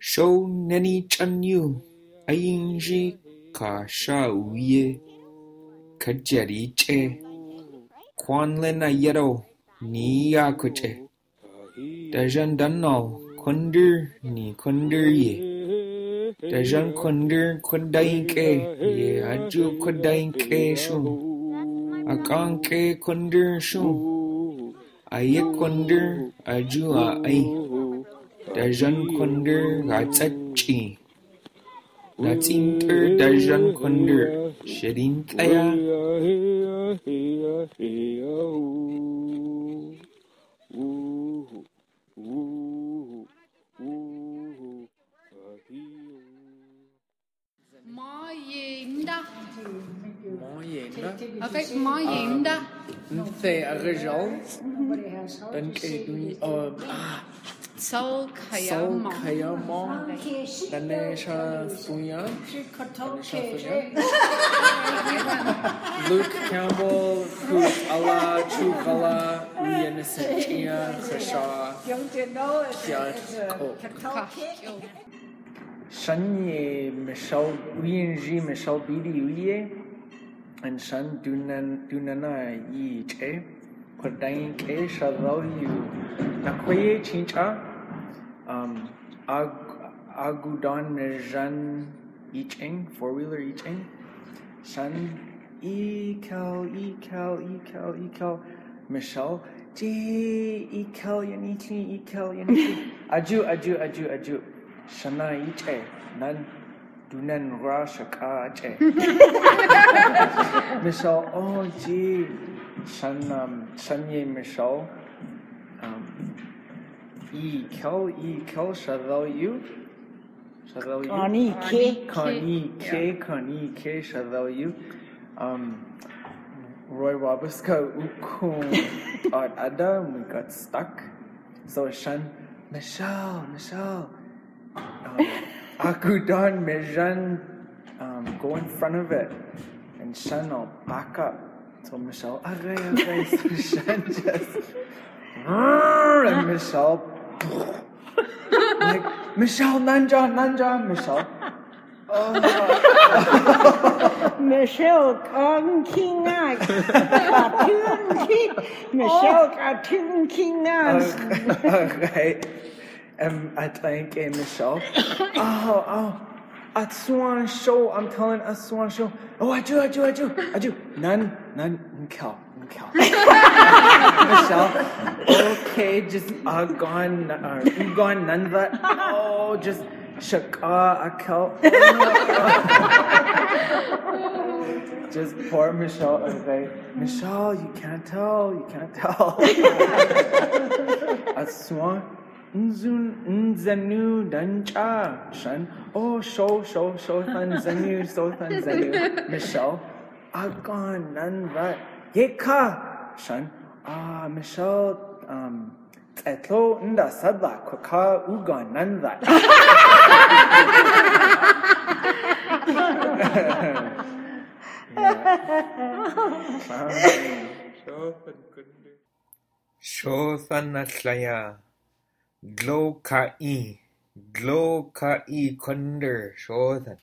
Show nani canyu a yin shi ka Shōnen'ichanyū ainji kashawiye kajariche kwanlenayero niyakuche dajandanno kundir ni kundirye dajan kundir kundainke ye ajo kundayin ke aju kundainke shu akanke kundir shu aye kundir aju a ai. Dajan kundir ga tsacci na tsintar dajan kundir shirin tsaya Mojenda. Mojenda. Ok, mojenda. Nte arrejal. Dan ke dui o ah Soul Kaya Monkey. Soul Kaya Ganesha Funya. Ganesha Funya. Luke Campbell, Kuk Allah, Chuk Allah, Uyen Sentia, Krisha. Kyat Kok. Shan Ye Michelle, Uyen Ji Michelle Bidi Uye. And Shan Dunan Dunana Yi Che. Kodain Kesha Rau Yu. Nakwe Chincha. Chincha. Um, Ag Agudan Mejan Icheng, four wheeler Icheng, Shan Ekel, Ekel, Ekel, Ekel, Michelle, J Ekel Yaniki, Ekel Yaniki, Aju, Aju, Aju, Aju, Shana Iche, Nan Dunan Ra Shaka Che. Michelle, oh gee, Shan, um, Shanye Michelle, Ekel, Ekel, Shadal you. Shadal you. Connie K. Connie K, Connie K, Shadal you. Um, Roy Wabiska Ukun at Adam, we got stuck. So Shan, Michelle, Michelle. Um, Akudan Mejan, um, go in front of it. And Shan will back up. So Michelle, okay, okay. So Shan just, and Michelle, like, Michelle, Nanja, Nanja, Michelle. Oh Michelle Kong King ah, cartoon King, Michelle cartoon King ah. okay. Um, I think uh, Michelle. Oh, oh. At Swan Show, I'm telling a Swan Show. Oh, I do, I do, I do, I do. None, none, Nkel, Nkel. Michelle, okay, just gone, uh, gone, none that. Oh, just Shaka, Akel. Just poor Michelle. Okay, Michelle, you can't tell, you can't tell. At Swan. Nzun nzanu dancha shan oh show show show than zanu so than zanu Michelle agon nan that yeka shan ah Michelle um etlo nda sadla kwaka ugon nan that Shothan aslaya. Glo ka i. Glo ka i kunder shothan.